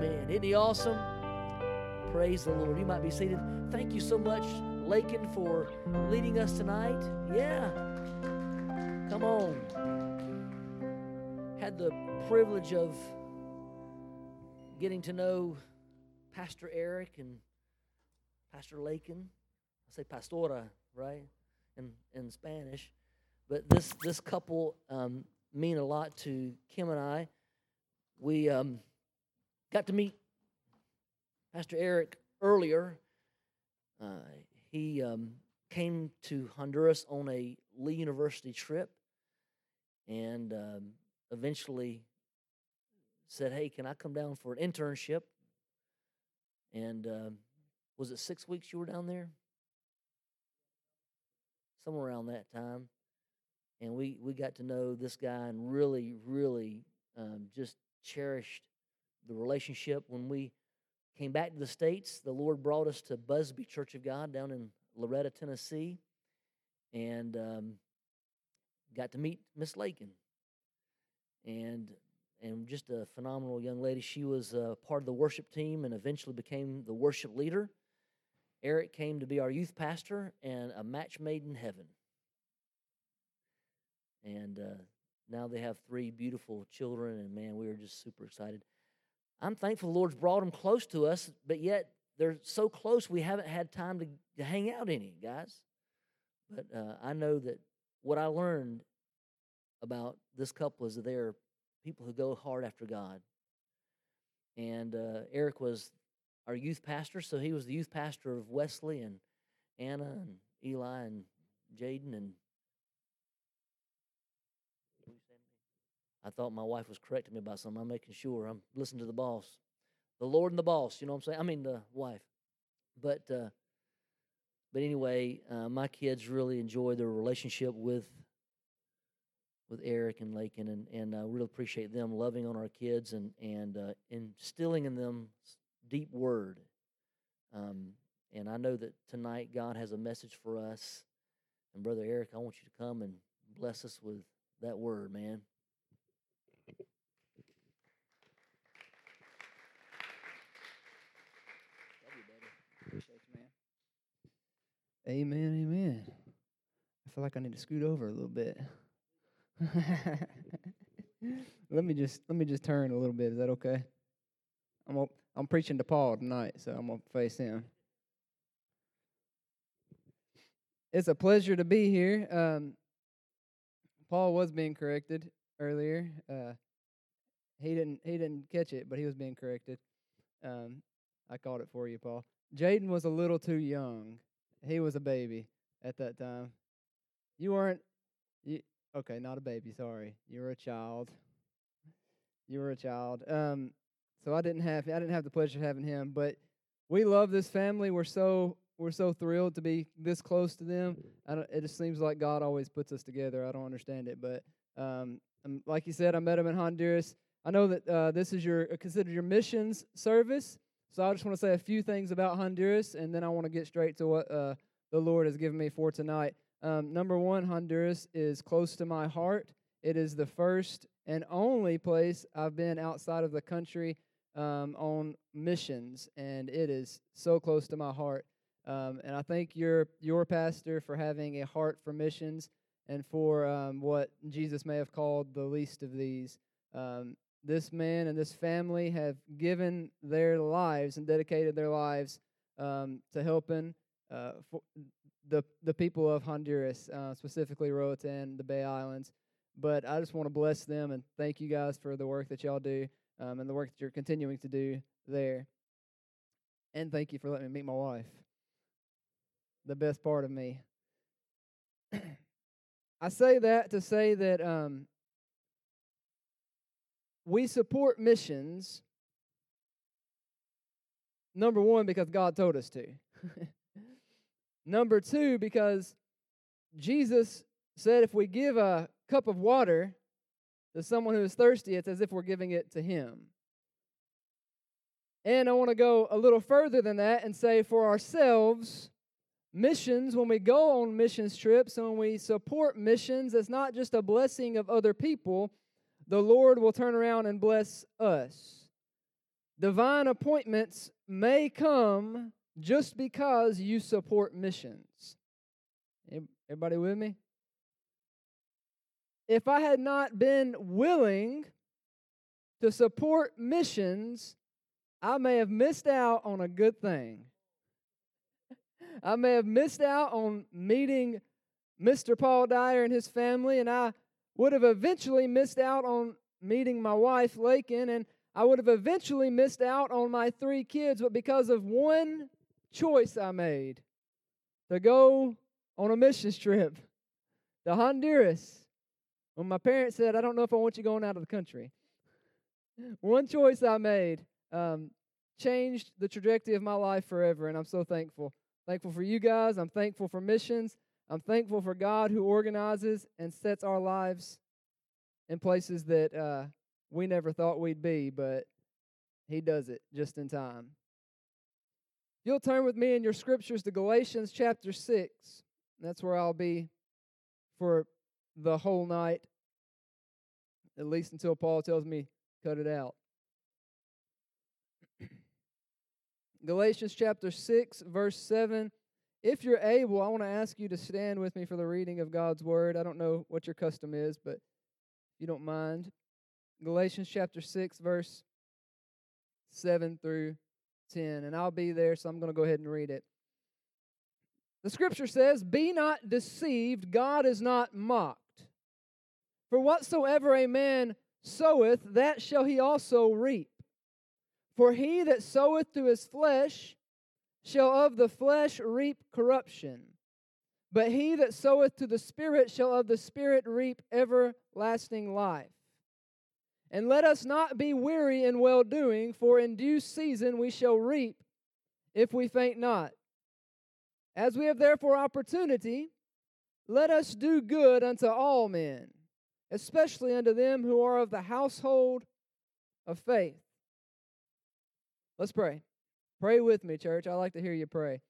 Amen. Isn't he awesome? Praise the Lord. You might be seated. Thank you so much, Lakin, for leading us tonight. Yeah. Come on. Had the privilege of getting to know Pastor Eric and Pastor Lakin. I say pastora, right? In, in Spanish. But this, this couple um, mean a lot to Kim and I. We um, got to meet Pastor Eric earlier. Uh, he um, came to Honduras on a Lee University trip and um, eventually said, Hey, can I come down for an internship? And uh, was it six weeks you were down there? Somewhere around that time. And we, we got to know this guy and really, really um, just cherished the relationship. When we came back to the States, the Lord brought us to Busby Church of God down in Loretto, Tennessee, and um, got to meet Miss Lakin. And and just a phenomenal young lady. She was uh, part of the worship team and eventually became the worship leader. Eric came to be our youth pastor and a match made in heaven. And uh, now they have three beautiful children, and man, we are just super excited. I'm thankful the Lord's brought them close to us, but yet they're so close we haven't had time to, to hang out any, guys. But uh, I know that what I learned about this couple is that they're people who go hard after God. And uh, Eric was our youth pastor, so he was the youth pastor of Wesley and Anna and Eli and Jaden and I thought my wife was correcting me about something. I'm making sure I'm listening to the boss, the Lord and the boss. You know what I'm saying? I mean the wife. But uh, but anyway, uh, my kids really enjoy their relationship with with Eric and Lakin, and and I really appreciate them loving on our kids and and uh, instilling in them deep word. Um, and I know that tonight God has a message for us. And brother Eric, I want you to come and bless us with that word, man. Amen, amen. I feel like I need to scoot over a little bit. let me just let me just turn a little bit. Is that okay? I'm I'm preaching to Paul tonight, so I'm gonna face him. It's a pleasure to be here. Um, Paul was being corrected earlier. Uh, he didn't he didn't catch it, but he was being corrected. Um, I caught it for you, Paul. Jaden was a little too young. He was a baby at that time. You weren't. You, okay, not a baby. Sorry, you were a child. You were a child. Um, so I didn't have I didn't have the pleasure of having him, but we love this family. We're so we're so thrilled to be this close to them. it just seems like God always puts us together. I don't understand it, but um, um like you said, I met him in Honduras. I know that uh, this is your uh, considered your missions service. So I just want to say a few things about Honduras, and then I want to get straight to what uh, the Lord has given me for tonight. Um, number one, Honduras is close to my heart. It is the first and only place I've been outside of the country um, on missions, and it is so close to my heart. Um, and I thank your your pastor for having a heart for missions and for um, what Jesus may have called the least of these. Um, this man and this family have given their lives and dedicated their lives um, to helping uh, the the people of Honduras, uh, specifically Roatan, the Bay Islands. But I just want to bless them and thank you guys for the work that y'all do um, and the work that you're continuing to do there. And thank you for letting me meet my wife, the best part of me. I say that to say that um, we support missions, number one, because God told us to. number two, because Jesus said if we give a cup of water to someone who is thirsty, it's as if we're giving it to him. And I want to go a little further than that and say for ourselves, missions, when we go on missions trips and when we support missions, it's not just a blessing of other people, the Lord will turn around and bless us. divine appointments may come just because you support missions. Everybody with me? If I had not been willing to support missions, I may have missed out on a good thing. I may have missed out on meeting Mr. Paul Dyer and his family, and I would have eventually missed out on meeting my wife, Lakin, and I would have eventually missed out on my three kids, but because of one choice I made to go on a missions trip to Honduras, when my parents said, I don't know if I want you going out of the country, one choice I made um, changed the trajectory of my life forever, and I'm so thankful. Thankful for you guys. I'm thankful for missions. I'm thankful for God who organizes and sets our lives in places that uh, we never thought we'd be, but He does it just in time. You'll turn with me in your scriptures to Galatians chapter 6. That's where I'll be for the whole night, at least until Paul tells me cut it out. Galatians chapter 6, verse 7. If you're able, I want to ask you to stand with me for the reading of God's word. I don't know what your custom is, but if you don't mind. Galatians chapter 6, verse 7 through 10. And I'll be there, so I'm going to go ahead and read it. The scripture says, Be not deceived, God is not mocked. For whatsoever a man soweth, that shall he also reap. For he that soweth to his flesh shall of the flesh reap corruption, but he that soweth to the Spirit shall of the Spirit reap everlasting life. And let us not be weary in well doing, for in due season we shall reap if we faint not. As we have therefore opportunity, let us do good unto all men especially unto them who are of the household of faith. Let's pray. Pray with me, church. I like to hear you pray.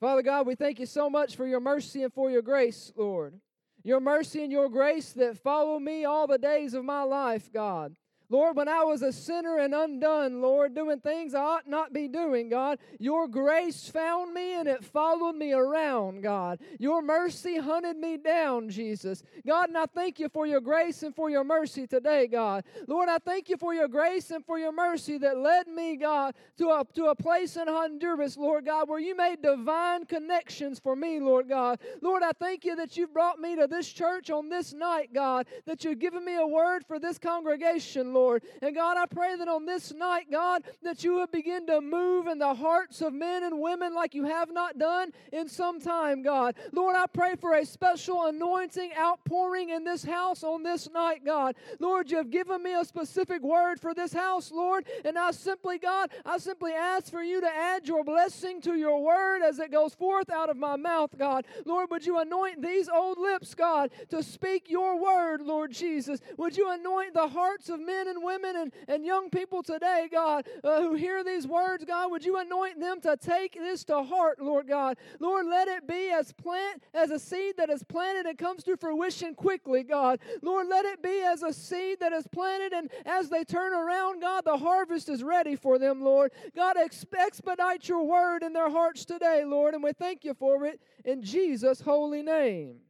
Father God, we thank you so much for your mercy and for your grace, Lord. Your mercy and your grace that follow me all the days of my life, God. Lord, when I was a sinner and undone, Lord, doing things I ought not be doing, God, your grace found me and it followed me around, God. Your mercy hunted me down, Jesus. God, and I thank you for your grace and for your mercy today, God. Lord, I thank you for your grace and for your mercy that led me, God, to a, to a place in Honduras, Lord God, where you made divine connections for me, Lord God. Lord, I thank you that you've brought me to this church on this night, God, that you've given me a word for this congregation, Lord. Lord. And God, I pray that on this night, God, that you would begin to move in the hearts of men and women like you have not done in some time, God. Lord, I pray for a special anointing outpouring in this house on this night, God. Lord, you have given me a specific word for this house, Lord, and I simply, God, I simply ask for you to add your blessing to your word as it goes forth out of my mouth, God. Lord, would you anoint these old lips, God, to speak your word, Lord Jesus? Would you anoint the hearts of men and women and, and young people today, God, uh, who hear these words, God, would you anoint them to take this to heart, Lord God? Lord, let it be as plant as a seed that is planted and comes to fruition quickly, God. Lord, let it be as a seed that is planted and as they turn around, God, the harvest is ready for them, Lord. God, expedite your word in their hearts today, Lord, and we thank you for it in Jesus' holy name.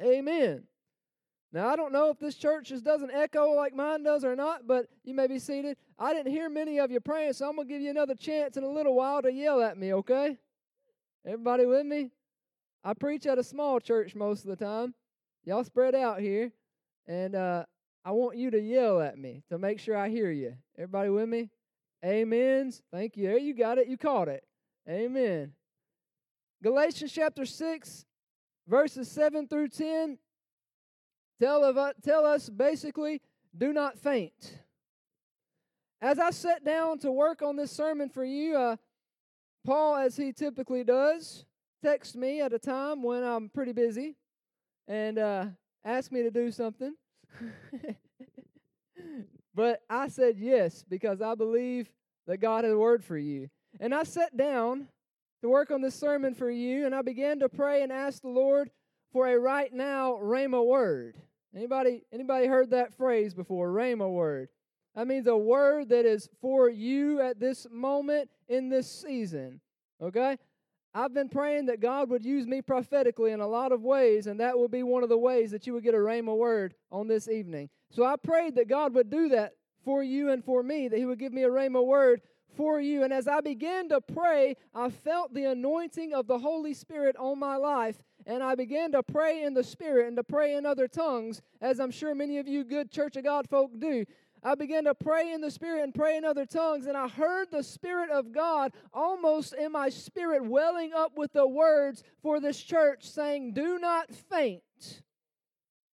Amen. Now, I don't know if this church just doesn't echo like mine does or not, but you may be seated. I didn't hear many of you praying, so I'm going to give you another chance in a little while to yell at me, okay? Everybody with me? I preach at a small church most of the time. Y'all spread out here, and uh, I want you to yell at me to make sure I hear you. Everybody with me? Amens. Thank you. There you got it. You caught it. Amen. Galatians chapter 6, verses 7 through 10 tell, of, uh, tell us basically do not faint. As I sat down to work on this sermon for you, uh, Paul, as he typically does, texts me at a time when I'm pretty busy and uh, me to do something. but I said yes because I believe that God had a word for you. And I sat down to work on this sermon for you, and I began to pray and ask the Lord for a right now rhema word. Anybody anybody heard that phrase before? Rhema word. That means a word that is for you at this moment in this season. Okay? I've been praying that God would use me prophetically in a lot of ways, and that would be one of the ways that you would get a rhema word on this evening. So I prayed that God would do that for you and for me, that He would give me a rhema word for you. And as I began to pray, I felt the anointing of the Holy Spirit on my life. And I began to pray in the Spirit and to pray in other tongues, as I'm sure many of you good Church of God folk do. I began to pray in the Spirit and pray in other tongues, and I heard the Spirit of God almost in my spirit welling up with the words for this church saying, Do not faint.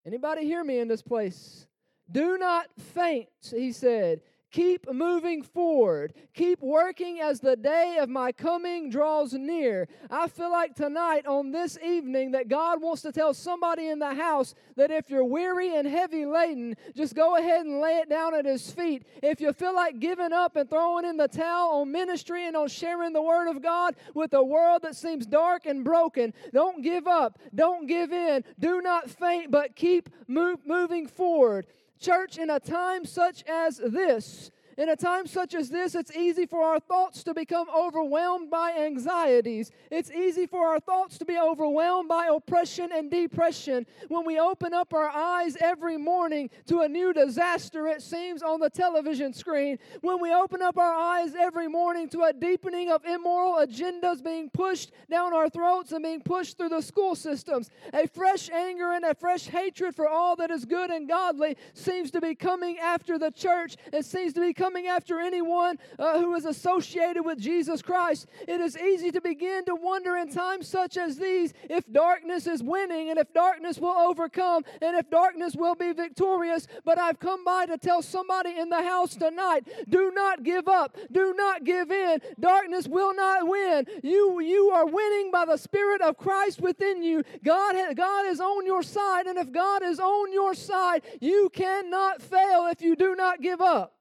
Anybody hear me in this place? Do not faint, he said. Keep moving forward. Keep working as the day of my coming draws near. I feel like tonight, on this evening, that God wants to tell somebody in the house that if you're weary and heavy laden, just go ahead and lay it down at His feet. If you feel like giving up and throwing in the towel on ministry and on sharing the Word of God with a world that seems dark and broken, don't give up. Don't give in. Do not faint, but keep move, moving forward. Church, in a time such as this, in a time such as this, it's easy for our thoughts to become overwhelmed by anxieties. It's easy for our thoughts to be overwhelmed by oppression and depression. When we open up our eyes every morning to a new disaster, it seems, on the television screen. When we open up our eyes every morning to a deepening of immoral agendas being pushed down our throats and being pushed through the school systems, a fresh anger and a fresh hatred for all that is good and godly seems to be coming after the church. It seems to be coming coming after anyone uh, who is associated with Jesus Christ. It is easy to begin to wonder in times such as these if darkness is winning and if darkness will overcome and if darkness will be victorious. But I've come by to tell somebody in the house tonight do not give up, do not give in. Darkness will not win. You, you are winning by the Spirit of Christ within you. God, God is on your side, and if God is on your side, you cannot fail if you do not give up.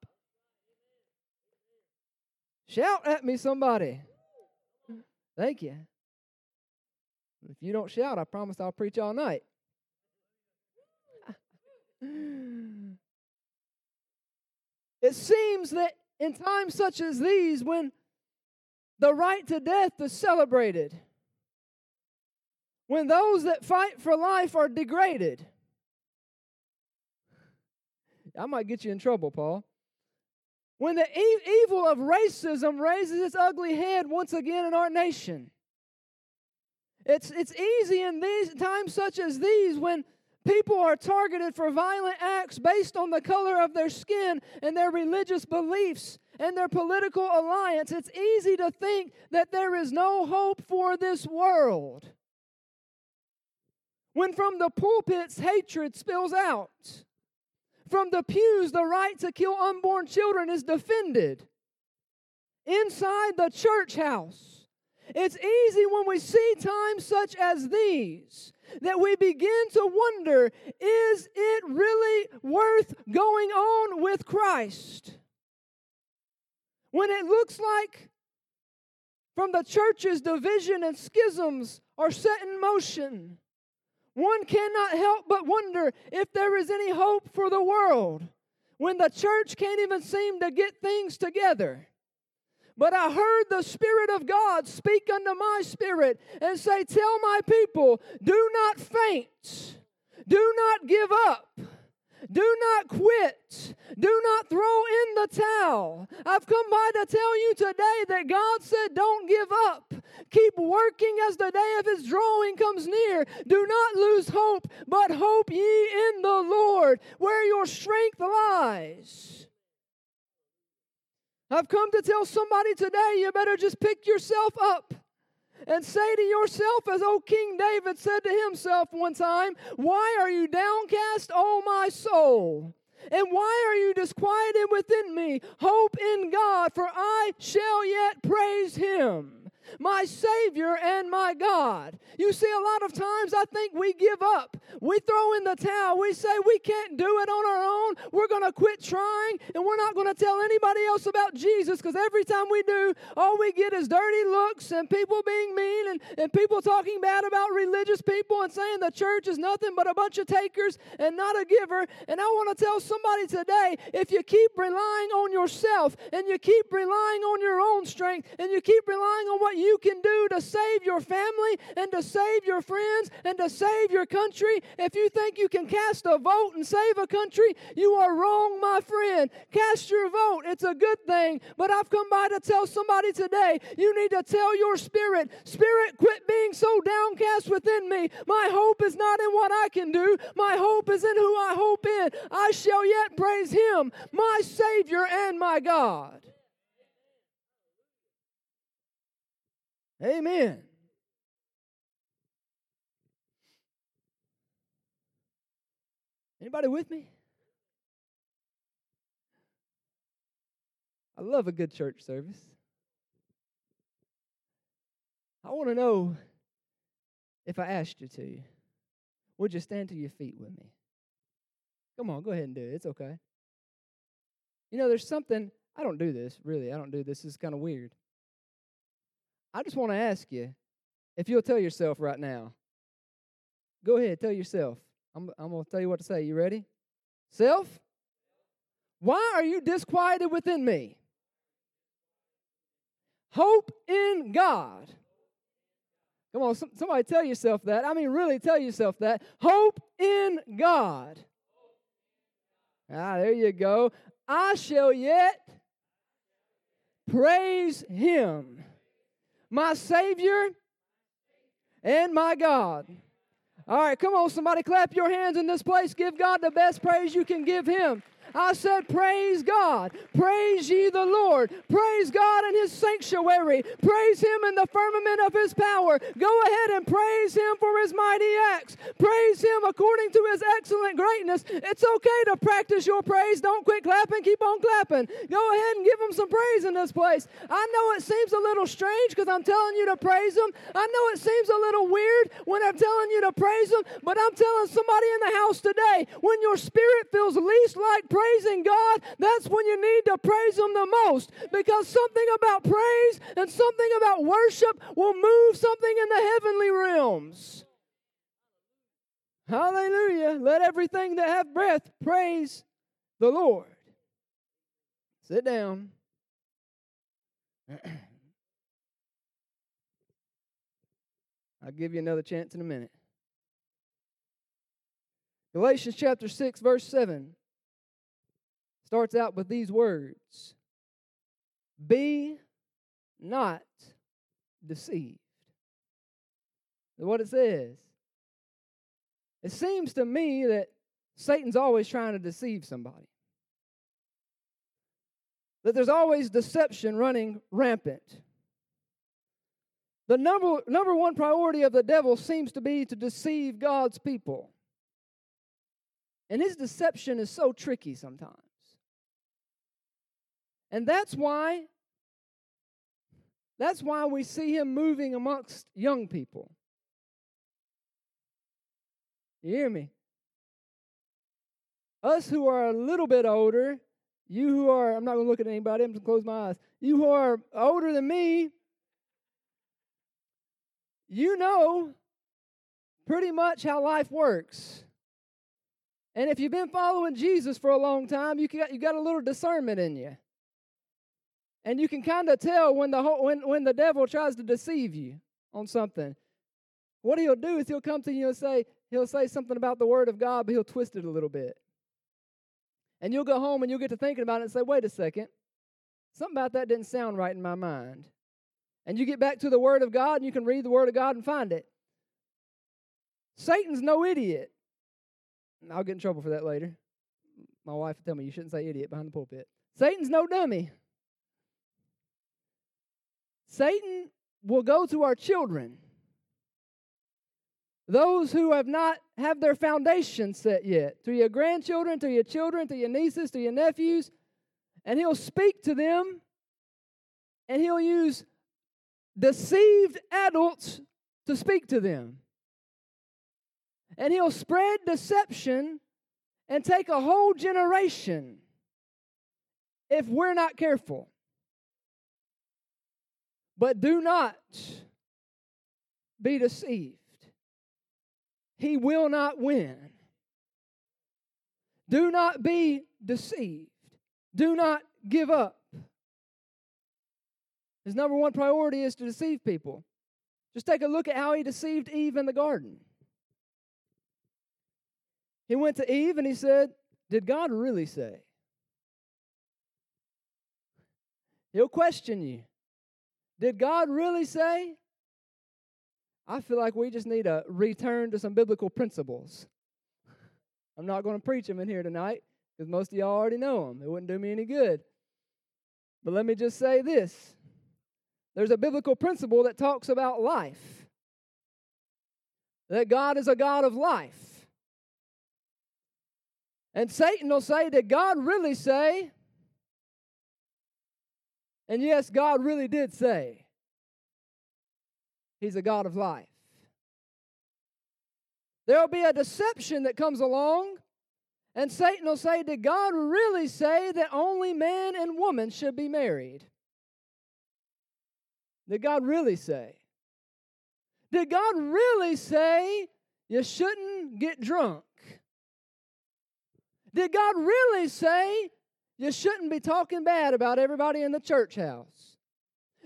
Shout at me, somebody. Thank you. If you don't shout, I promise I'll preach all night. it seems that in times such as these, when the right to death is celebrated, when those that fight for life are degraded, I might get you in trouble, Paul. When the e- evil of racism raises its ugly head once again in our nation. It's, it's easy in these times such as these when people are targeted for violent acts based on the color of their skin and their religious beliefs and their political alliance. It's easy to think that there is no hope for this world. When from the pulpits hatred spills out from the pews, the right to kill unborn children is defended. Inside the church house, it's easy when we see times such as these that we begin to wonder is it really worth going on with Christ? When it looks like from the church's division and schisms are set in motion one cannot help but wonder if there is any hope for the world when the church can't even seem to get things together. But I heard the Spirit of God speak unto my spirit and say, Tell my people, do not faint, do not give up. Do not quit. Do not throw in the towel. I've come by to tell you today that God said, Don't give up. Keep working as the day of His drawing comes near. Do not lose hope, but hope ye in the Lord, where your strength lies. I've come to tell somebody today, you better just pick yourself up and say to yourself, as old King David said to himself one time, Why are you downcast, O my soul? And why are you disquieted within me? Hope in God, for I shall yet praise him. My Savior and my God. You see, a lot of times I think we give up. We throw in the towel. We say we can't do it on our own. We're going to quit trying and we're not going to tell anybody else about Jesus because every time we do, all we get is dirty looks and people being mean and, and people talking bad about religious people and saying the church is nothing but a bunch of takers and not a giver. And I want to tell somebody today if you keep relying on yourself and you keep relying on your own strength and you keep relying on what you can do to save your family and to save your friends and to save your country, if you think you can cast a vote and save a country, you are wrong, my friend. Cast your vote. It's a good thing. But I've come by to tell somebody today you need to tell your spirit, Spirit, quit being so downcast within me. My hope is not in what I can do, my hope is in who I hope in. I shall yet praise Him, my Savior and my God. Amen. Anybody with me? I love a good church service. I want to know if I asked you to, would you stand to your feet with me? Come on, go ahead and do it. It's okay. You know, there's something, I don't do this, really. I don't do this. It's kind of weird. I just want to ask you if you'll tell yourself right now. Go ahead, tell yourself. I'm, I'm going to tell you what to say. You ready? Self, why are you disquieted within me? Hope in God. Come on, somebody tell yourself that. I mean, really tell yourself that. Hope in God. Ah, there you go. I shall yet praise Him, my Savior and my God. All right, come on, somebody clap your hands in this place. Give God the best praise you can give Him. I said, Praise God. Praise ye the Lord. Praise God in his sanctuary. Praise him in the firmament of his power. Go ahead and praise him for his mighty acts. Praise him according to his excellent greatness. It's okay to practice your praise. Don't quit clapping. Keep on clapping. Go ahead and give him some praise in this place. I know it seems a little strange because I'm telling you to praise him. I know it seems a little weird when I'm telling you to praise him, but I'm telling somebody in the house today when your spirit feels least like praise, praising God, that's when you need to praise Him the most because something about praise and something about worship will move something in the heavenly realms. Hallelujah. Let everything that have breath praise the Lord. Sit down. I'll give you another chance in a minute. Galatians chapter 6, verse 7 starts out with these words Be not deceived. What it says. It seems to me that Satan's always trying to deceive somebody. That there's always deception running rampant. The number, number one priority of the devil seems to be to deceive God's people. And his deception is so tricky sometimes. And that's why that's why we see him moving amongst young people. You hear me? Us who are a little bit older, you who are, I'm not going to look at anybody, I'm going to close my eyes. You who are older than me, you know pretty much how life works. And if you've been following Jesus for a long time, you got, you got a little discernment in you. And you can kind of tell when the, whole, when, when the devil tries to deceive you on something. What he'll do is he'll come to you and say, he'll say something about the word of God, but he'll twist it a little bit. And you'll go home and you'll get to thinking about it and say, wait a second, something about that didn't sound right in my mind. And you get back to the word of God and you can read the word of God and find it. Satan's no idiot. I'll get in trouble for that later. My wife will tell me you shouldn't say idiot behind the pulpit. Satan's no dummy. Satan will go to our children, those who have not have their foundation set yet, to your grandchildren, to your children, to your nieces, to your nephews, and he'll speak to them and he'll use deceived adults to speak to them. And he'll spread deception and take a whole generation if we're not careful. But do not be deceived. He will not win. Do not be deceived. Do not give up. His number one priority is to deceive people. Just take a look at how he deceived Eve in the garden. He went to Eve and he said, Did God really say? He'll question you. Did God really say? I feel like we just need to return to some biblical principles. I'm not going to preach them in here tonight because most of y'all already know them. It wouldn't do me any good. But let me just say this there's a biblical principle that talks about life, that God is a God of life. And Satan will say, Did God really say? And yes, God really did say. He's a God of life. There will be a deception that comes along, and Satan will say, Did God really say that only man and woman should be married? Did God really say? Did God really say you shouldn't get drunk? Did God really say you shouldn't be talking bad about everybody in the church house?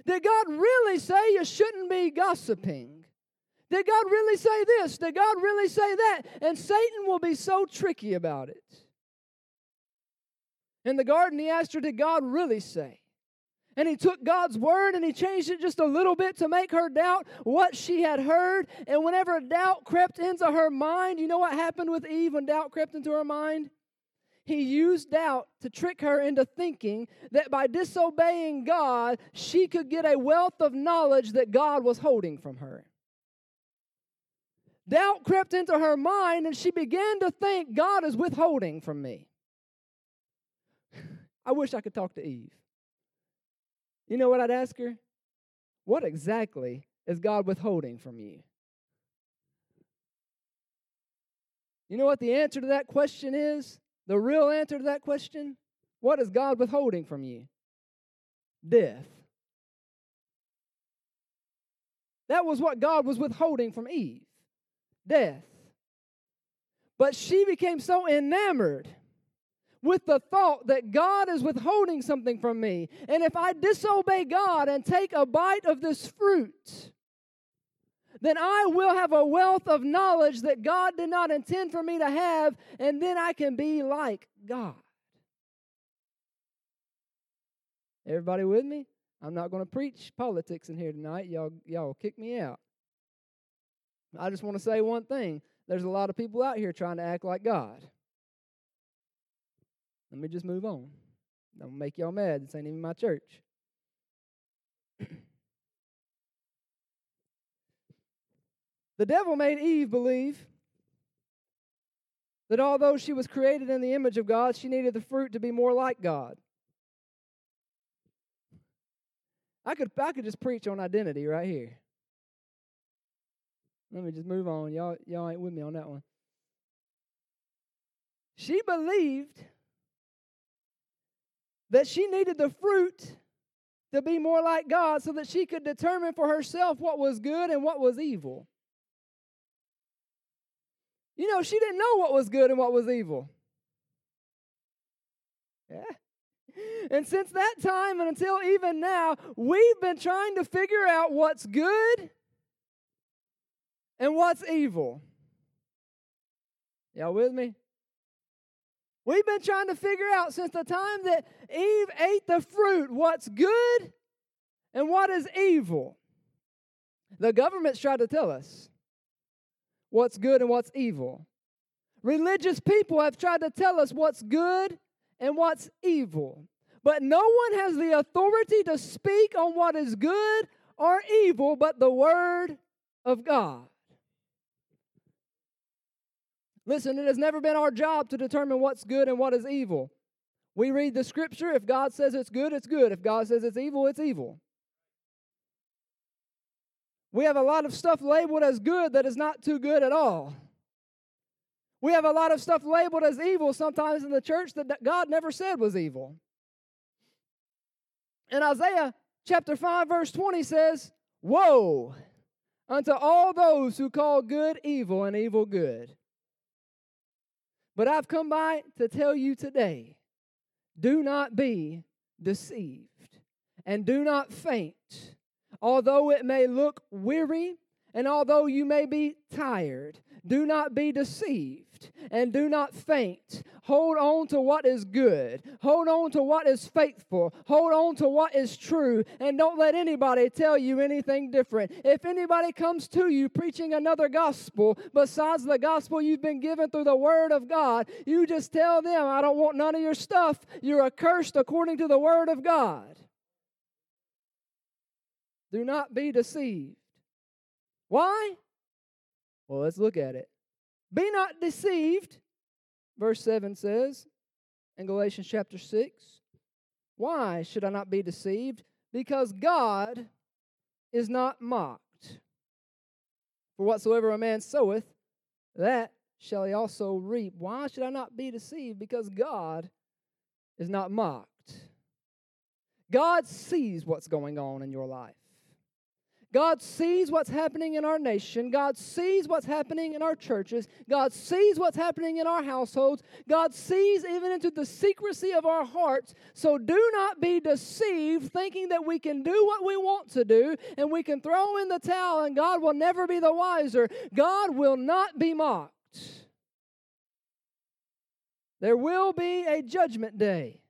Did God really say you shouldn't be gossiping? Did God really say this? Did God really say that? And Satan will be so tricky about it. In the garden, he asked her, Did God really say? And he took God's word and he changed it just a little bit to make her doubt what she had heard. And whenever doubt crept into her mind, you know what happened with Eve when doubt crept into her mind? He used doubt to trick her into thinking that by disobeying God, she could get a wealth of knowledge that God was holding from her. Doubt crept into her mind and she began to think God is withholding from me. I wish I could talk to Eve. You know what I'd ask her? What exactly is God withholding from you? You know what the answer to that question is? The real answer to that question what is God withholding from you? Death. That was what God was withholding from Eve death. But she became so enamored with the thought that God is withholding something from me. And if I disobey God and take a bite of this fruit, then I will have a wealth of knowledge that God did not intend for me to have, and then I can be like God. Everybody with me? I'm not going to preach politics in here tonight. Y'all, y'all kick me out. I just want to say one thing. There's a lot of people out here trying to act like God. Let me just move on. Don't make y'all mad. This ain't even my church. The devil made Eve believe that although she was created in the image of God, she needed the fruit to be more like God. I could, I could just preach on identity right here. Let me just move on. Y'all, y'all ain't with me on that one. She believed that she needed the fruit to be more like God so that she could determine for herself what was good and what was evil. You know, she didn't know what was good and what was evil. Yeah. And since that time and until even now, we've been trying to figure out what's good and what's evil. Y'all with me? We've been trying to figure out since the time that Eve ate the fruit what's good and what is evil. The government's tried to tell us what's good and what's evil. Religious people have tried to tell us what's good and what's evil. But no one has the authority to speak on what is good or evil but the Word of God. Listen, it has never been our job to determine what's good and what is evil. We read the scripture. If God says it's good, it's good. If God says it's evil, it's evil. We have a lot of stuff labeled as good that is not too good at all. We have a lot of stuff labeled as evil sometimes in the church that God never said was evil. And Isaiah chapter 5, verse 20 says, Woe unto all those who call good evil and evil good. But I've come by to tell you today do not be deceived and do not faint. Although it may look weary and although you may be tired, do not be deceived and do not faint. Hold on to what is good. Hold on to what is faithful. Hold on to what is true. And don't let anybody tell you anything different. If anybody comes to you preaching another gospel besides the gospel you've been given through the Word of God, you just tell them, I don't want none of your stuff. You're accursed according to the Word of God. Do not be deceived. Why? Well, let's look at it. Be not deceived, verse 7 says in Galatians chapter 6. Why should I not be deceived? Because God is not mocked. For whatsoever a man soweth, that shall he also reap. Why should I not be deceived? Because God is not mocked. God sees what's going on in your life. God sees what's happening in our nation. God sees what's happening in our churches. God sees what's happening in our households. God sees even into the secrecy of our hearts. So do not be deceived thinking that we can do what we want to do and we can throw in the towel and God will never be the wiser. God will not be mocked. There will be a judgment day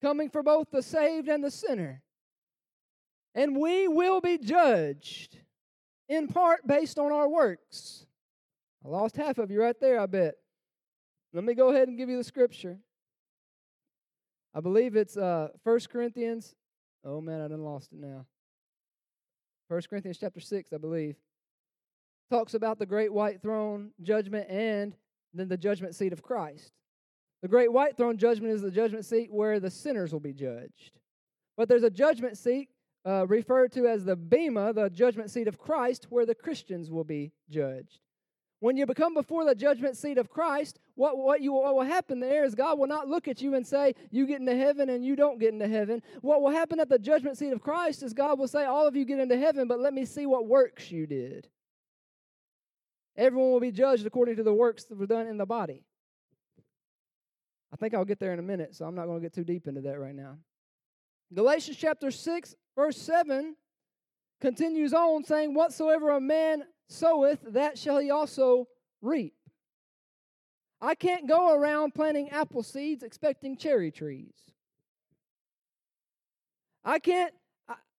coming for both the saved and the sinner and we will be judged in part based on our works. I lost half of you right there, I bet. Let me go ahead and give you the scripture. I believe it's uh, 1 Corinthians. Oh man, I done lost it now. 1 Corinthians chapter 6, I believe. Talks about the great white throne judgment and then the judgment seat of Christ. The great white throne judgment is the judgment seat where the sinners will be judged. But there's a judgment seat uh, referred to as the Bema, the judgment seat of Christ, where the Christians will be judged. When you become before the judgment seat of Christ, what, what, you, what will happen there is God will not look at you and say, You get into heaven and you don't get into heaven. What will happen at the judgment seat of Christ is God will say, All of you get into heaven, but let me see what works you did. Everyone will be judged according to the works that were done in the body. I think I'll get there in a minute, so I'm not going to get too deep into that right now. Galatians chapter 6, verse 7 continues on saying, Whatsoever a man soweth, that shall he also reap. I can't go around planting apple seeds expecting cherry trees. I can't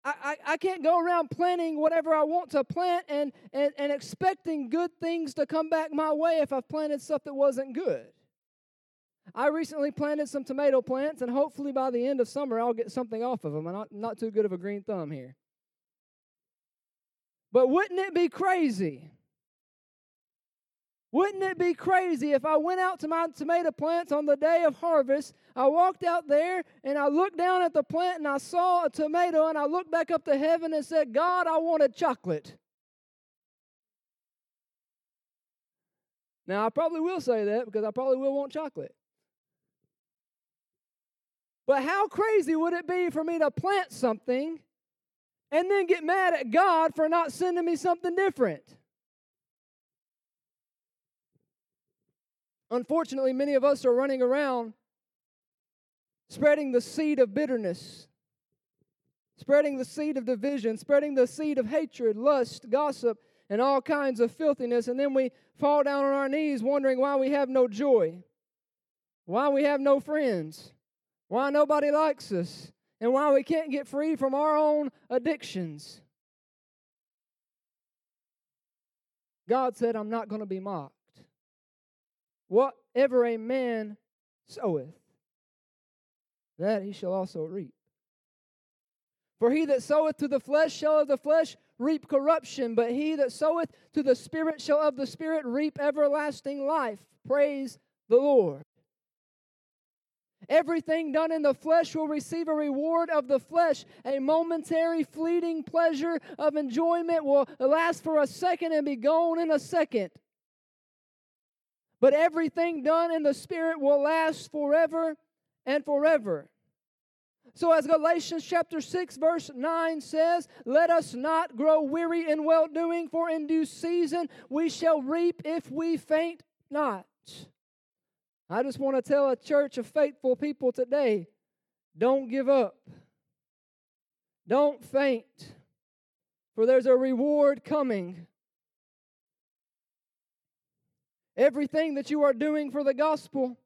I, I, can't go around planting whatever I want to plant and, and, and expecting good things to come back my way if I've planted stuff that wasn't good. I recently planted some tomato plants, and hopefully by the end of summer, I'll get something off of them. I'm not, not too good of a green thumb here. But wouldn't it be crazy? Wouldn't it be crazy if I went out to my tomato plants on the day of harvest? I walked out there and I looked down at the plant and I saw a tomato and I looked back up to heaven and said, God, I wanted chocolate. Now, I probably will say that because I probably will want chocolate. But how crazy would it be for me to plant something and then get mad at God for not sending me something different? Unfortunately, many of us are running around spreading the seed of bitterness, spreading the seed of division, spreading the seed of hatred, lust, gossip, and all kinds of filthiness. And then we fall down on our knees wondering why we have no joy, why we have no friends, why nobody likes us, and why we can't get free from our own addictions. God said, I'm not going to be mocked. Whatever a man soweth, that he shall also reap. For he that soweth to the flesh shall of the flesh reap corruption, but he that soweth to the Spirit shall of the Spirit reap everlasting life. Praise the Lord. Everything done in the flesh will receive a reward of the flesh. A momentary, fleeting pleasure of enjoyment will last for a second and be gone in a second. But everything done in the Spirit will last forever and forever. So, as Galatians chapter 6, verse 9 says, Let us not grow weary in well doing, for in due season we shall reap if we faint not. I just want to tell a church of faithful people today don't give up, don't faint, for there's a reward coming. Everything that you are doing for the gospel,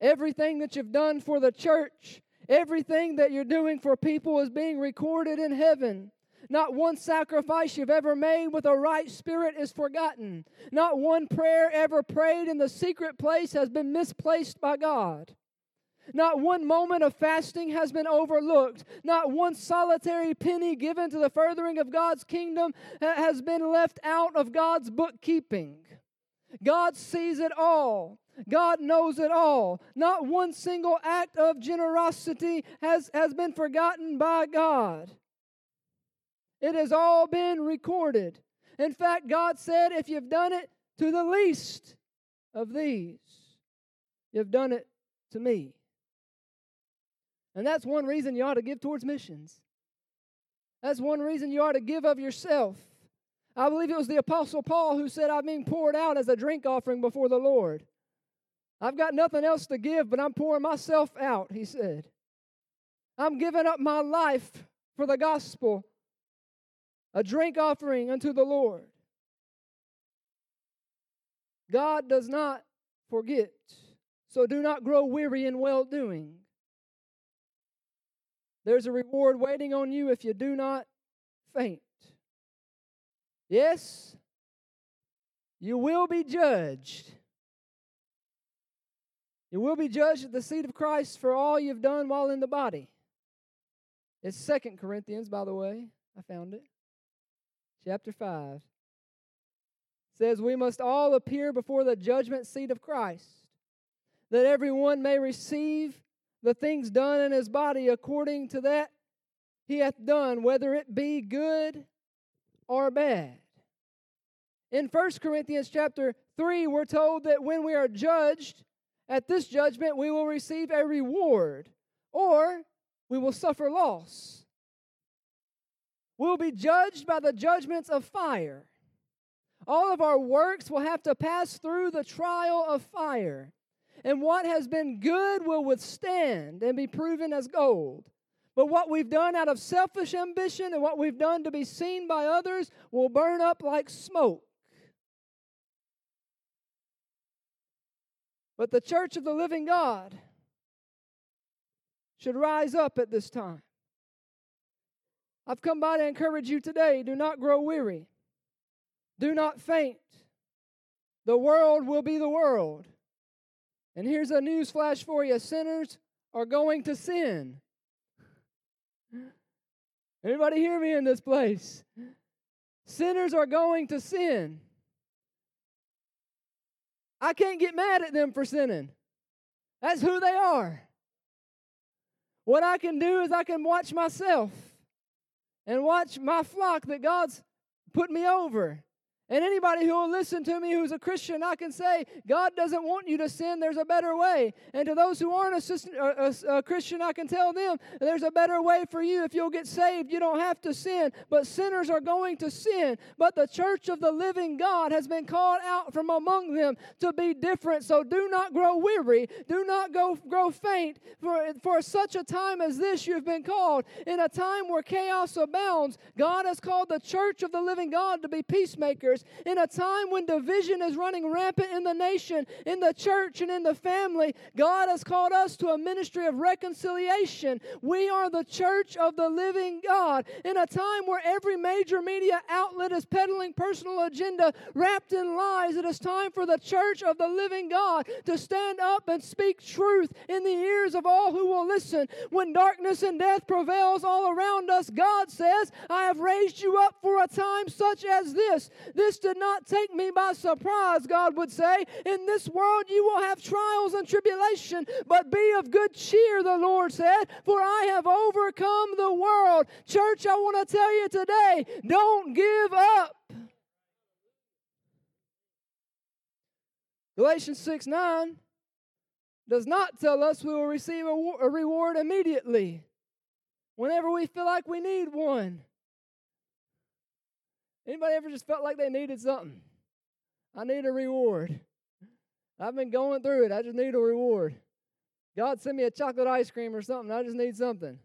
everything that you've done for the church, everything that you're doing for people is being recorded in heaven. Not one sacrifice you've ever made with a right spirit is forgotten. Not one prayer ever prayed in the secret place has been misplaced by God. Not one moment of fasting has been overlooked. Not one solitary penny given to the furthering of God's kingdom has been left out of God's bookkeeping. God sees it all. God knows it all. Not one single act of generosity has, has been forgotten by God. It has all been recorded. In fact, God said, if you've done it to the least of these, you've done it to me. And that's one reason you ought to give towards missions. That's one reason you ought to give of yourself. I believe it was the Apostle Paul who said, I'm being poured out as a drink offering before the Lord. I've got nothing else to give, but I'm pouring myself out, he said. I'm giving up my life for the gospel, a drink offering unto the Lord. God does not forget, so do not grow weary in well doing. There's a reward waiting on you if you do not faint. Yes, you will be judged. You will be judged at the seat of Christ for all you've done while in the body. It's Second Corinthians, by the way. I found it. Chapter 5 says, We must all appear before the judgment seat of Christ, that everyone may receive the things done in his body according to that he hath done, whether it be good or bad. In 1 Corinthians chapter 3, we're told that when we are judged, at this judgment we will receive a reward or we will suffer loss. We'll be judged by the judgments of fire. All of our works will have to pass through the trial of fire. And what has been good will withstand and be proven as gold. But what we've done out of selfish ambition and what we've done to be seen by others will burn up like smoke. But the church of the living God should rise up at this time. I've come by to encourage you today do not grow weary, do not faint. The world will be the world. And here's a news flash for you sinners are going to sin. Anybody hear me in this place? Sinners are going to sin. I can't get mad at them for sinning. That's who they are. What I can do is I can watch myself and watch my flock that God's put me over and anybody who will listen to me who's a Christian, I can say, God doesn't want you to sin. There's a better way. And to those who aren't a, a, a, Christian, I can tell them, there's a better way for you. If you'll get saved, you don't have to sin. But sinners are going to sin. But the church of the living God has been called out from among them to be different. So do not grow weary. Do not go, grow faint. For, for such a time as this, you've been called. In a time where chaos abounds, God has called the church of the living God to be peacemakers in a time when division is running rampant in the nation, in the church, and in the family, God has called us to a ministry of reconciliation. We are the church of the living God. In a time where every major media outlet is peddling personal agenda wrapped in lies, it is time for the church of the living God to stand up and speak truth in the ears of all who will listen. When darkness and death prevails all around us, God says, I have raised you up for a time such as this. This this did not take me by surprise, God would say. In this world you will have trials and tribulation, but be of good cheer, the Lord said, for I have overcome the world. Church, I want to tell you today don't give up. Galatians 6 9 does not tell us we will receive a, a reward immediately whenever we feel like we need one. Anybody ever just felt like they needed something? I need a reward. I've been going through it. I just need a reward. God send me a chocolate ice cream or something. I just need something.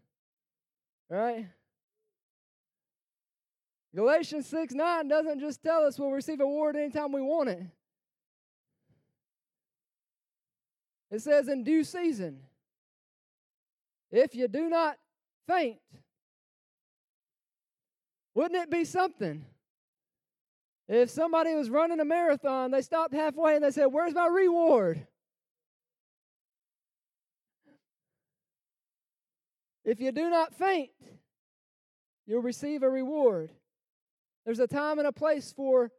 Right? Galatians 6 9 doesn't just tell us we'll receive a reward anytime we want it. It says in due season. If you do not faint, wouldn't it be something? If somebody was running a marathon, they stopped halfway and they said, Where's my reward? If you do not faint, you'll receive a reward. There's a time and a place for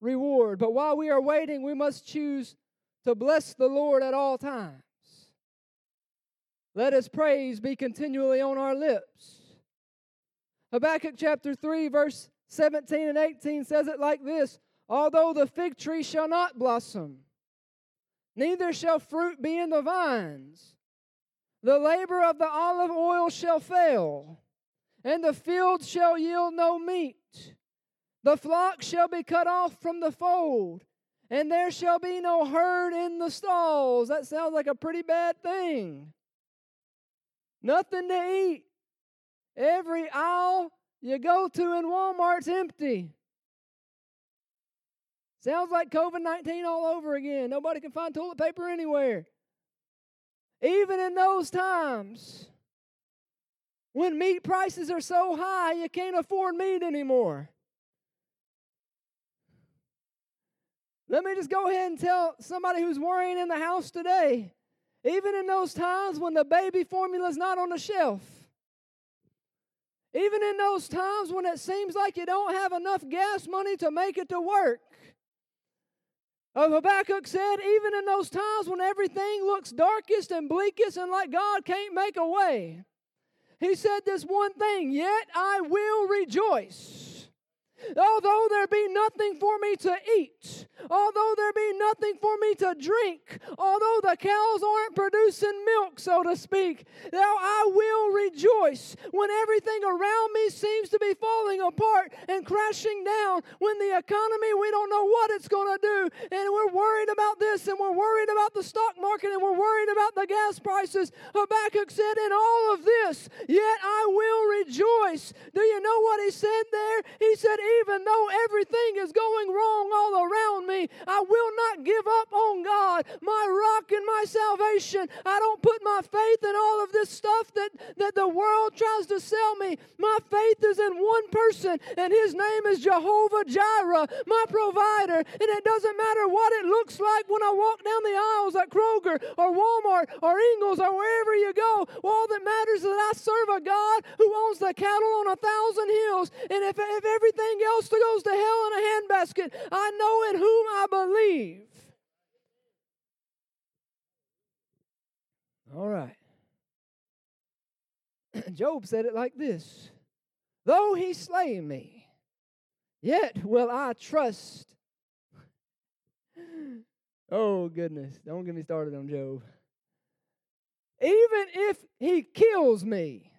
reward. But while we are waiting, we must choose to bless the Lord at all times. Let his praise be continually on our lips. Habakkuk chapter 3, verse 17 and 18 says it like this Although the fig tree shall not blossom, neither shall fruit be in the vines, the labor of the olive oil shall fail, and the field shall yield no meat. The flock shall be cut off from the fold, and there shall be no herd in the stalls. That sounds like a pretty bad thing. Nothing to eat. Every aisle you go to in Walmart's empty. Sounds like COVID 19 all over again. Nobody can find toilet paper anywhere. Even in those times, when meat prices are so high you can't afford meat anymore. Let me just go ahead and tell somebody who's worrying in the house today, even in those times when the baby formula is not on the shelf, even in those times when it seems like you don't have enough gas money to make it to work. Uh, Habakkuk said, even in those times when everything looks darkest and bleakest and like God can't make a way, he said this one thing, yet I will rejoice Although there be nothing for me to eat, although there be nothing for me to drink, although the cows aren't producing milk, so to speak, now I will rejoice when everything around me seems to be falling apart and crashing down. When the economy, we don't know what it's going to do, and we're worried about this, and we're worried about the stock market, and we're worried about the gas prices. Habakkuk said, In all of this, yet I will rejoice. Do you know what he said there? He said, even though everything is going wrong all around me, I will not give up on God, my rock and my salvation. I don't put my faith in all of this stuff that, that the world tries to sell me. My faith is in one person, and his name is Jehovah Jireh, my provider. And it doesn't matter what it looks like when I walk down the aisles at Kroger or Walmart or Ingles or wherever you go. All that matters is that I serve a God who owns the cattle on a thousand hills. And if, if everything everything else that goes to hell in a handbasket. I know in whom I believe. All right. Job said it like this Though he slay me, yet will I trust. oh, goodness. Don't get me started on Job. Even if he kills me,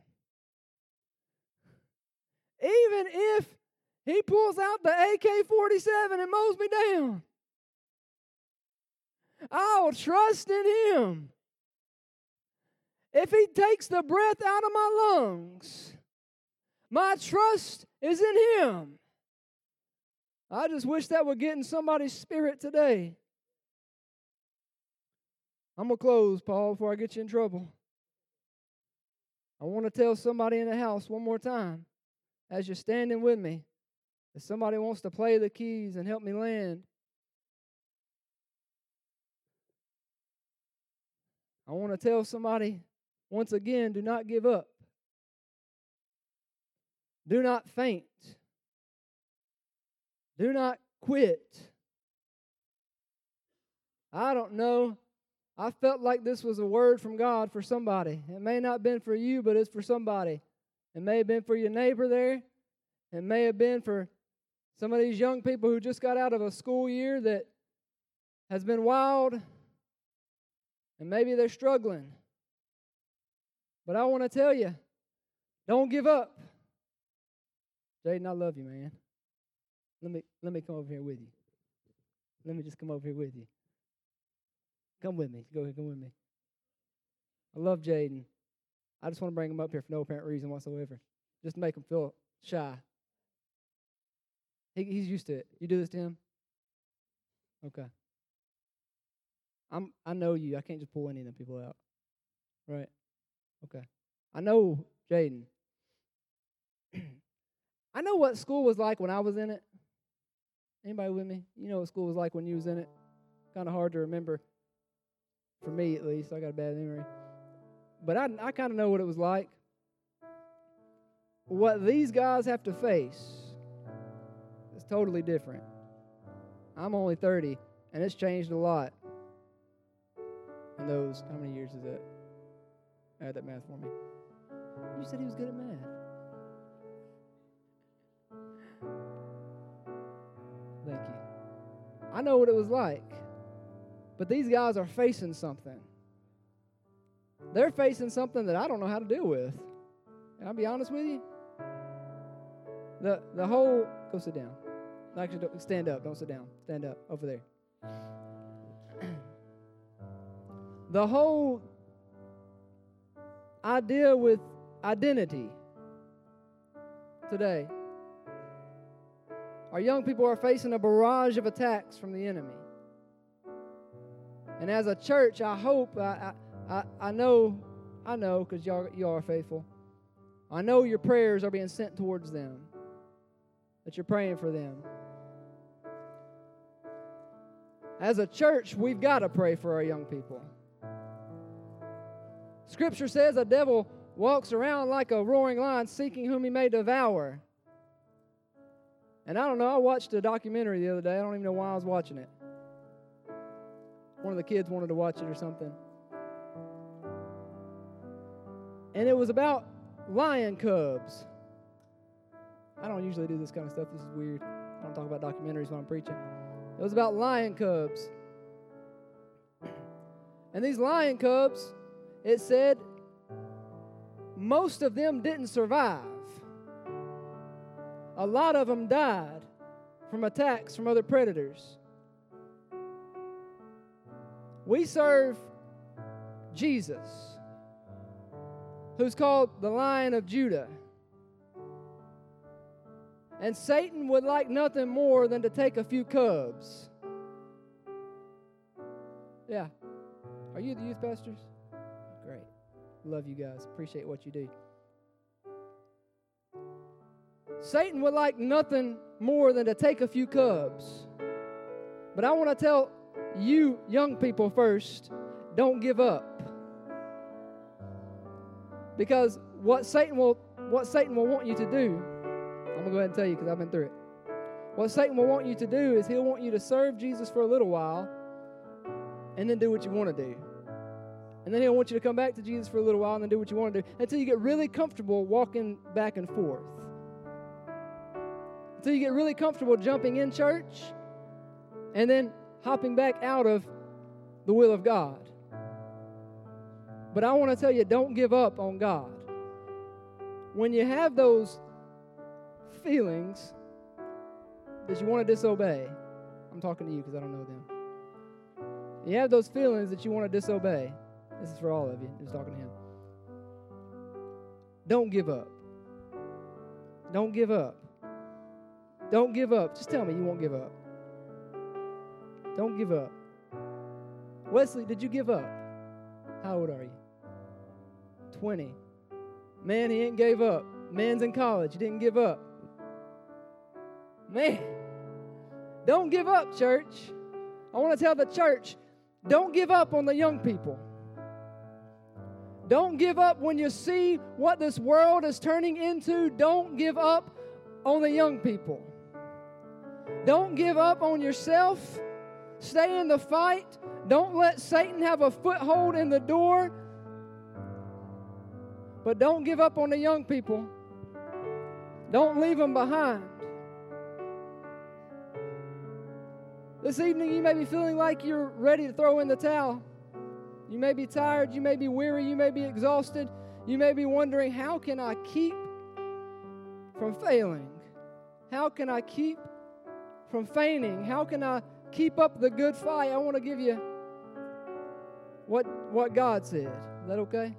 even if he pulls out the AK 47 and mows me down. I'll trust in him. If he takes the breath out of my lungs, my trust is in him. I just wish that would get in somebody's spirit today. I'm going to close, Paul, before I get you in trouble. I want to tell somebody in the house one more time as you're standing with me. If somebody wants to play the keys and help me land, I want to tell somebody once again do not give up. Do not faint. Do not quit. I don't know. I felt like this was a word from God for somebody. It may not have been for you, but it's for somebody. It may have been for your neighbor there. It may have been for some of these young people who just got out of a school year that has been wild, and maybe they're struggling. But I want to tell you don't give up. Jaden, I love you, man. Let me let me come over here with you. Let me just come over here with you. Come with me. Go ahead, come with me. I love Jaden. I just want to bring him up here for no apparent reason whatsoever. Just to make him feel shy. He, he's used to it. You do this to him? Okay. I'm I know you. I can't just pull any of them people out. Right. Okay. I know Jaden. I know what school was like when I was in it. Anybody with me? You know what school was like when you was in it? Kind of hard to remember. For me, at least, I got a bad memory. But I, I kind of know what it was like. What these guys have to face totally different. I'm only 30, and it's changed a lot And those. How many years is that? Add that math for me. You said he was good at math. Thank you. I know what it was like. But these guys are facing something. They're facing something that I don't know how to deal with. And I'll be honest with you? The the whole go sit down. Actually, don't, stand up. Don't sit down. Stand up over there. the whole idea with identity today. Our young people are facing a barrage of attacks from the enemy. And as a church, I hope, I, I, I know, I know, because y'all, y'all are faithful. I know your prayers are being sent towards them, that you're praying for them. As a church, we've got to pray for our young people. Scripture says a devil walks around like a roaring lion seeking whom he may devour. And I don't know, I watched a documentary the other day. I don't even know why I was watching it. One of the kids wanted to watch it or something. And it was about lion cubs. I don't usually do this kind of stuff. This is weird. I don't talk about documentaries when I'm preaching. It was about lion cubs. And these lion cubs, it said, most of them didn't survive. A lot of them died from attacks from other predators. We serve Jesus, who's called the Lion of Judah. And Satan would like nothing more than to take a few cubs. Yeah. Are you the youth pastors? Great. Love you guys. Appreciate what you do. Satan would like nothing more than to take a few cubs. But I want to tell you young people first, don't give up. Because what Satan will what Satan will want you to do, going to go ahead and tell you because I've been through it. What Satan will want you to do is he'll want you to serve Jesus for a little while and then do what you want to do. And then he'll want you to come back to Jesus for a little while and then do what you want to do until you get really comfortable walking back and forth. Until you get really comfortable jumping in church and then hopping back out of the will of God. But I want to tell you don't give up on God. When you have those feelings that you want to disobey, I'm talking to you because I don't know them. You have those feelings that you want to disobey. This is for all of you. Just talking to him. Don't give up. Don't give up. Don't give up. Just tell me you won't give up. Don't give up. Wesley, did you give up? How old are you? 20. Man, he ain't gave up. Man's in college. He didn't give up. Man, don't give up, church. I want to tell the church don't give up on the young people. Don't give up when you see what this world is turning into. Don't give up on the young people. Don't give up on yourself. Stay in the fight. Don't let Satan have a foothold in the door. But don't give up on the young people. Don't leave them behind. This evening, you may be feeling like you're ready to throw in the towel. You may be tired, you may be weary, you may be exhausted. You may be wondering, how can I keep from failing? How can I keep from fainting? How can I keep up the good fight? I want to give you what, what God said. Is that okay?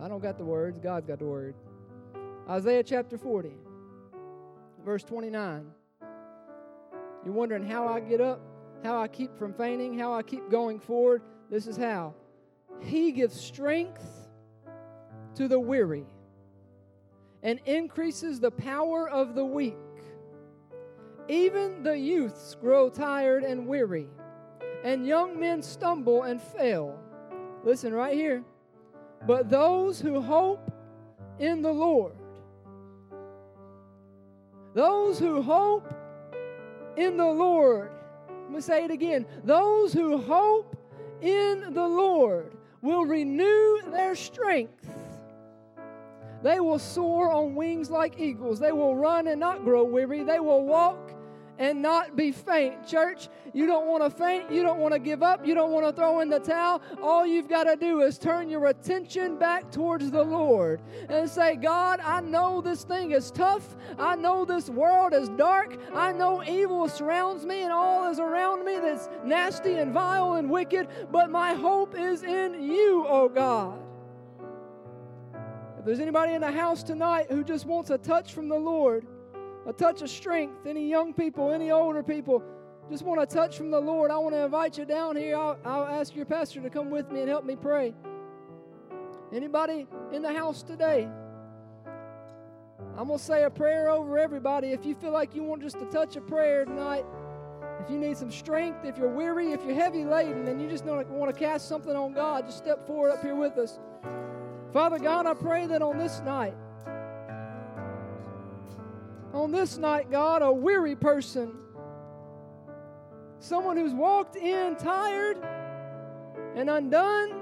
I don't got the words, God's got the word. Isaiah chapter 40, verse 29. You're wondering how I get up, how I keep from fainting, how I keep going forward. This is how. He gives strength to the weary and increases the power of the weak. Even the youths grow tired and weary, and young men stumble and fail. Listen right here. But those who hope in the Lord, those who hope in the Lord, let me say it again. Those who hope in the Lord will renew their strength. They will soar on wings like eagles. They will run and not grow weary. They will walk and not be faint. Church, you don't want to faint. You don't want to give up. You don't want to throw in the towel. All you've got to do is turn your attention back towards the Lord and say, God, I know this thing is tough. I know this world is dark. I know evil surrounds me and all is around me that's nasty and vile and wicked, but my hope is in you, oh God. If there's anybody in the house tonight who just wants a touch from the Lord, a touch of strength. Any young people, any older people, just want a touch from the Lord. I want to invite you down here. I'll, I'll ask your pastor to come with me and help me pray. Anybody in the house today? I'm going to say a prayer over everybody. If you feel like you want just a touch of prayer tonight, if you need some strength, if you're weary, if you're heavy laden, and you just want to cast something on God, just step forward up here with us. Father God, I pray that on this night, on this night, God, a weary person, someone who's walked in tired and undone,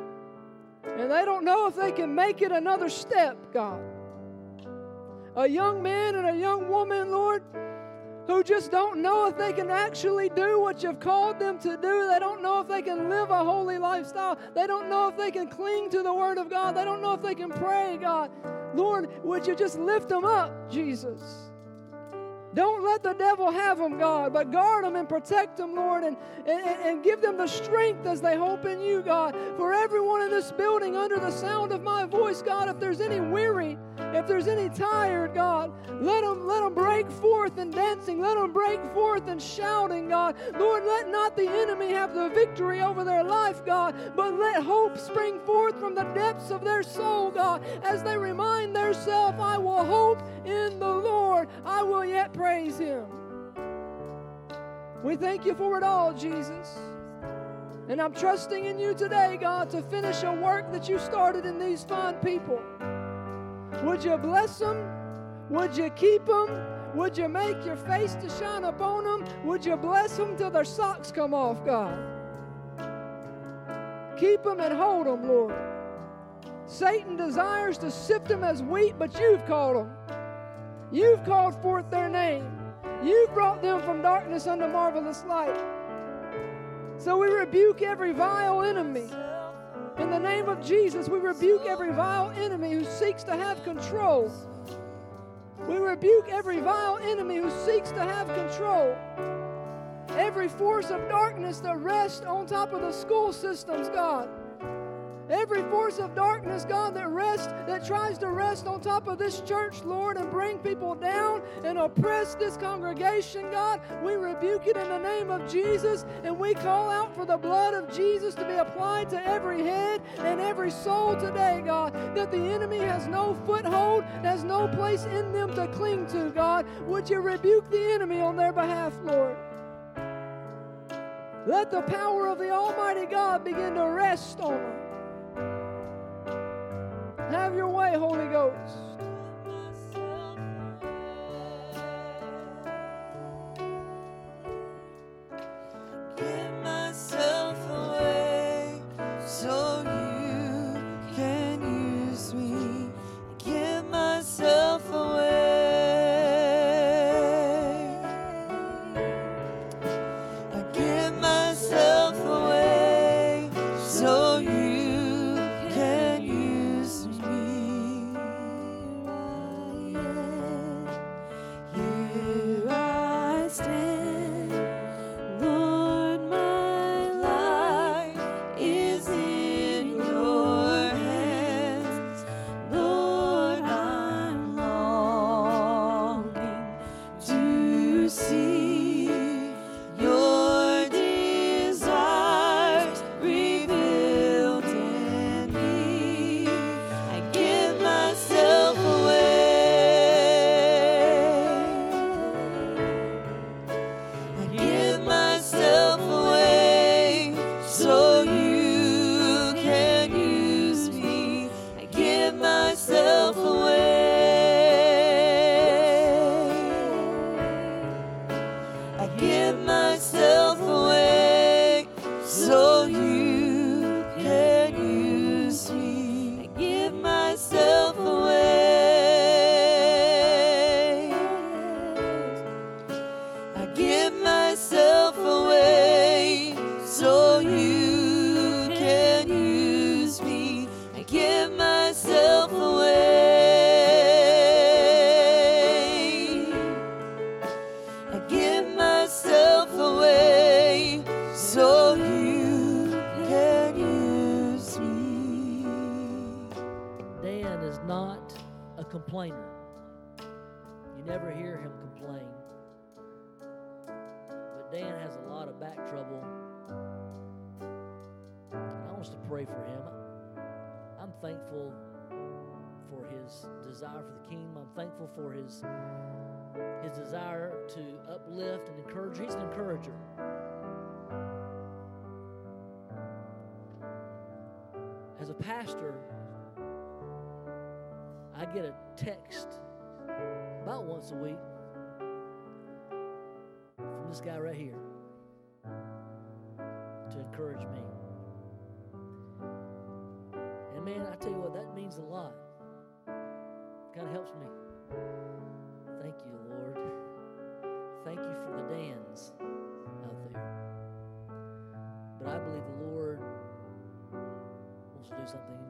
and they don't know if they can make it another step, God. A young man and a young woman, Lord, who just don't know if they can actually do what you've called them to do. They don't know if they can live a holy lifestyle. They don't know if they can cling to the Word of God. They don't know if they can pray, God. Lord, would you just lift them up, Jesus? Don't let the devil have them, God, but guard them and protect them, Lord, and, and, and give them the strength as they hope in you, God. For everyone in this building, under the sound of my voice, God, if there's any weary, if there's any tired, God, let them, let them break forth in dancing. Let them break forth in shouting, God. Lord, let not the enemy have the victory over their life, God, but let hope spring forth from the depths of their soul, God, as they remind themselves, I will hope in the Lord. I will yet praise Him. We thank you for it all, Jesus. And I'm trusting in you today, God, to finish a work that you started in these fine people. Would you bless them? Would you keep them? Would you make your face to shine upon them? Would you bless them till their socks come off, God? Keep them and hold them, Lord. Satan desires to sift them as wheat, but you've called them. You've called forth their name. You've brought them from darkness unto marvelous light. So we rebuke every vile enemy. In the name of Jesus, we rebuke every vile enemy who seeks to have control. We rebuke every vile enemy who seeks to have control. Every force of darkness that rests on top of the school systems, God. Every force of darkness, God, that rests, that tries to rest on top of this church, Lord, and bring people down and oppress this congregation, God, we rebuke it in the name of Jesus, and we call out for the blood of Jesus to be applied to every head and every soul today, God, that the enemy has no foothold, has no place in them to cling to, God. Would you rebuke the enemy on their behalf, Lord? Let the power of the Almighty God begin to rest on them. Have your way, Holy Ghost. His his desire to uplift and encourage. He's an encourager. As a pastor, I get a text about once a week from this guy right here to encourage me. And man, I tell you what, that means a lot. Kind of helps me. Thank you, Lord. Thank you for the Dans out there. But I believe the Lord wants to do something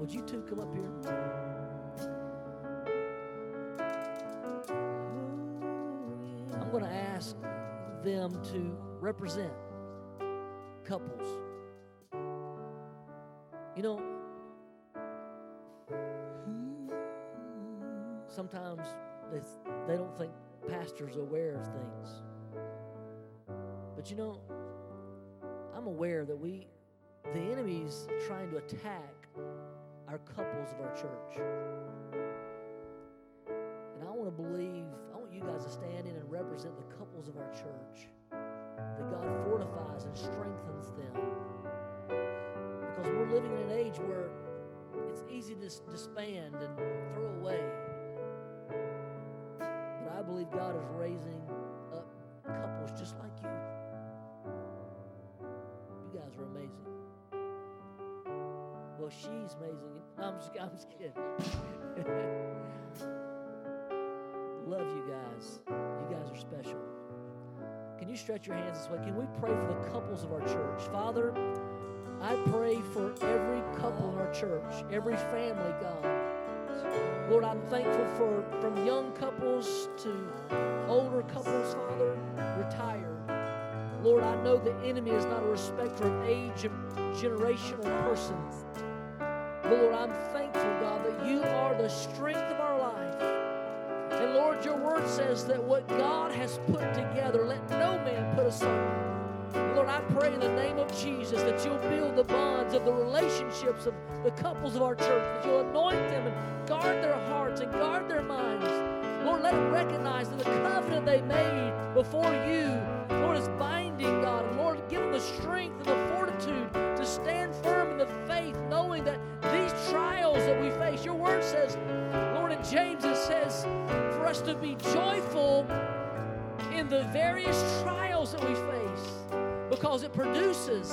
would you two come up here? I'm going to ask them to represent couples. You know, sometimes they, th- they don't think pastors are aware of things. But you know, I'm aware that we, the enemy's trying to attack our couples of our church. And I want to believe, I want you guys to stand in and represent the couples of our church. That God fortifies and strengthens them. Because we're living in an age where it's easy to disband and throw away. But I believe God is raising up couples just like you. You guys are amazing. Well, she's amazing. I'm just, I'm just kidding. Love you guys. You guys are special. Can you stretch your hands this way? Can we pray for the couples of our church? Father, I pray for every couple in our church, every family, God. Lord, I'm thankful for from young couples to older couples, Father, retired. Lord, I know the enemy is not a respecter of age and generation or person. But Lord, I'm thankful, God, that you are the strength of our life. And Lord, your word says that what God has put together, let no man put asunder. Lord, I pray in the name of Jesus that you'll build the bonds of the relationships of the couples of our church, that you'll anoint them and guard their hearts and guard their minds. Lord, let them recognize that the covenant they made before you, says, for us to be joyful in the various trials that we face because it produces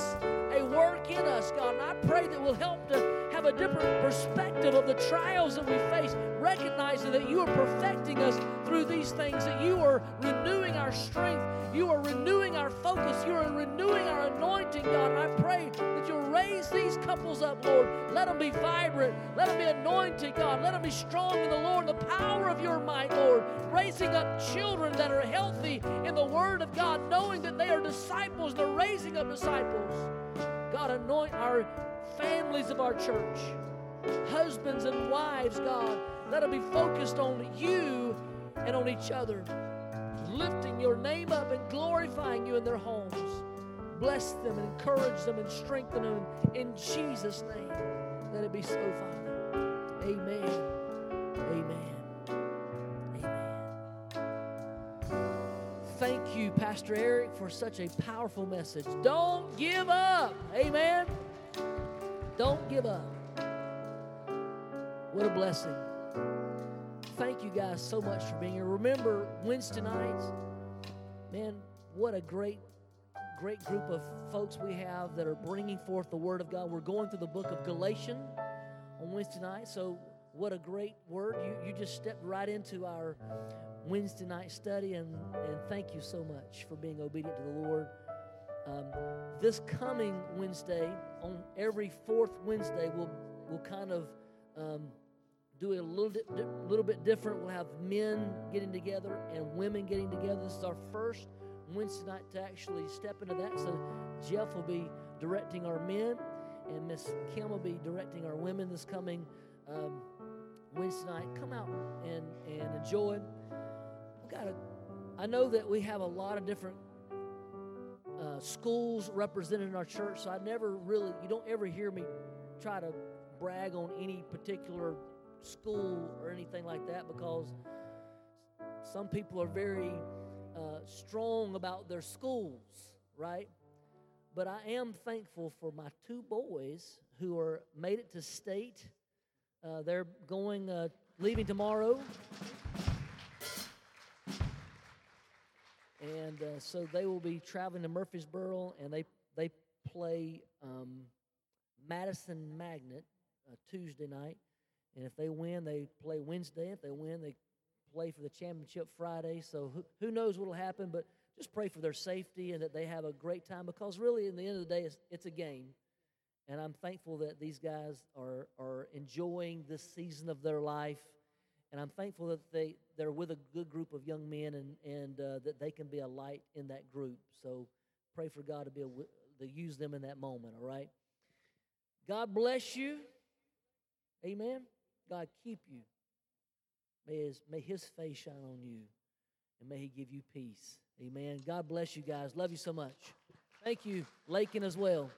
a work in us, God. And I pray that we'll help to have a different perspective of the trials that we face, recognizing that you are perfecting us through these things, that you are renewing our strength, you are renewing our focus, you are renewing our anointing, God. And I pray that you'll raise these couples up, Lord. Let them be vibrant, let them be anointed, God. Let them be strong in the Lord, the power of your might, Lord. Raising up children that are healthy in the Word of God, knowing that they are disciples, they're raising up disciples. God, anoint our families of our church, husbands and wives, God. Let them be focused on you and on each other, lifting your name up and glorifying you in their homes. Bless them and encourage them and strengthen them in Jesus' name. Let it be so, Father. Amen. Amen. Amen. Thank you, Pastor Eric, for such a powerful message. Don't give up. Amen. Don't give up. What a blessing. Thank you guys so much for being here. Remember, Wednesday nights, man, what a great, great group of folks we have that are bringing forth the Word of God. We're going through the book of Galatians on Wednesday night, so what a great word. You, you just stepped right into our Wednesday night study, and, and thank you so much for being obedient to the Lord. Um, this coming Wednesday, on every fourth Wednesday, we'll, we'll kind of um, do it a little, bit, little bit different. We'll have men getting together and women getting together. This is our first Wednesday night to actually step into that. So Jeff will be directing our men, and Miss Kim will be directing our women this coming um, Wednesday night. Come out and, and enjoy. We got a, I know that we have a lot of different uh, schools represented in our church, so I never really, you don't ever hear me try to brag on any particular school or anything like that because some people are very uh, strong about their schools, right? But I am thankful for my two boys who are made it to state. Uh, they're going, uh, leaving tomorrow. And uh, so they will be traveling to Murfreesboro, and they they play um, Madison Magnet uh, Tuesday night. And if they win, they play Wednesday. If they win, they play for the championship Friday. So who, who knows what will happen? But just pray for their safety and that they have a great time because really, in the end of the day, it's, it's a game. And I'm thankful that these guys are, are enjoying this season of their life. And I'm thankful that they, they're with a good group of young men and, and uh, that they can be a light in that group. So pray for God to be able to use them in that moment, all right? God bless you. Amen. God keep you. May his, may his face shine on you and may he give you peace. Amen. God bless you guys. Love you so much. Thank you, Lakin, as well.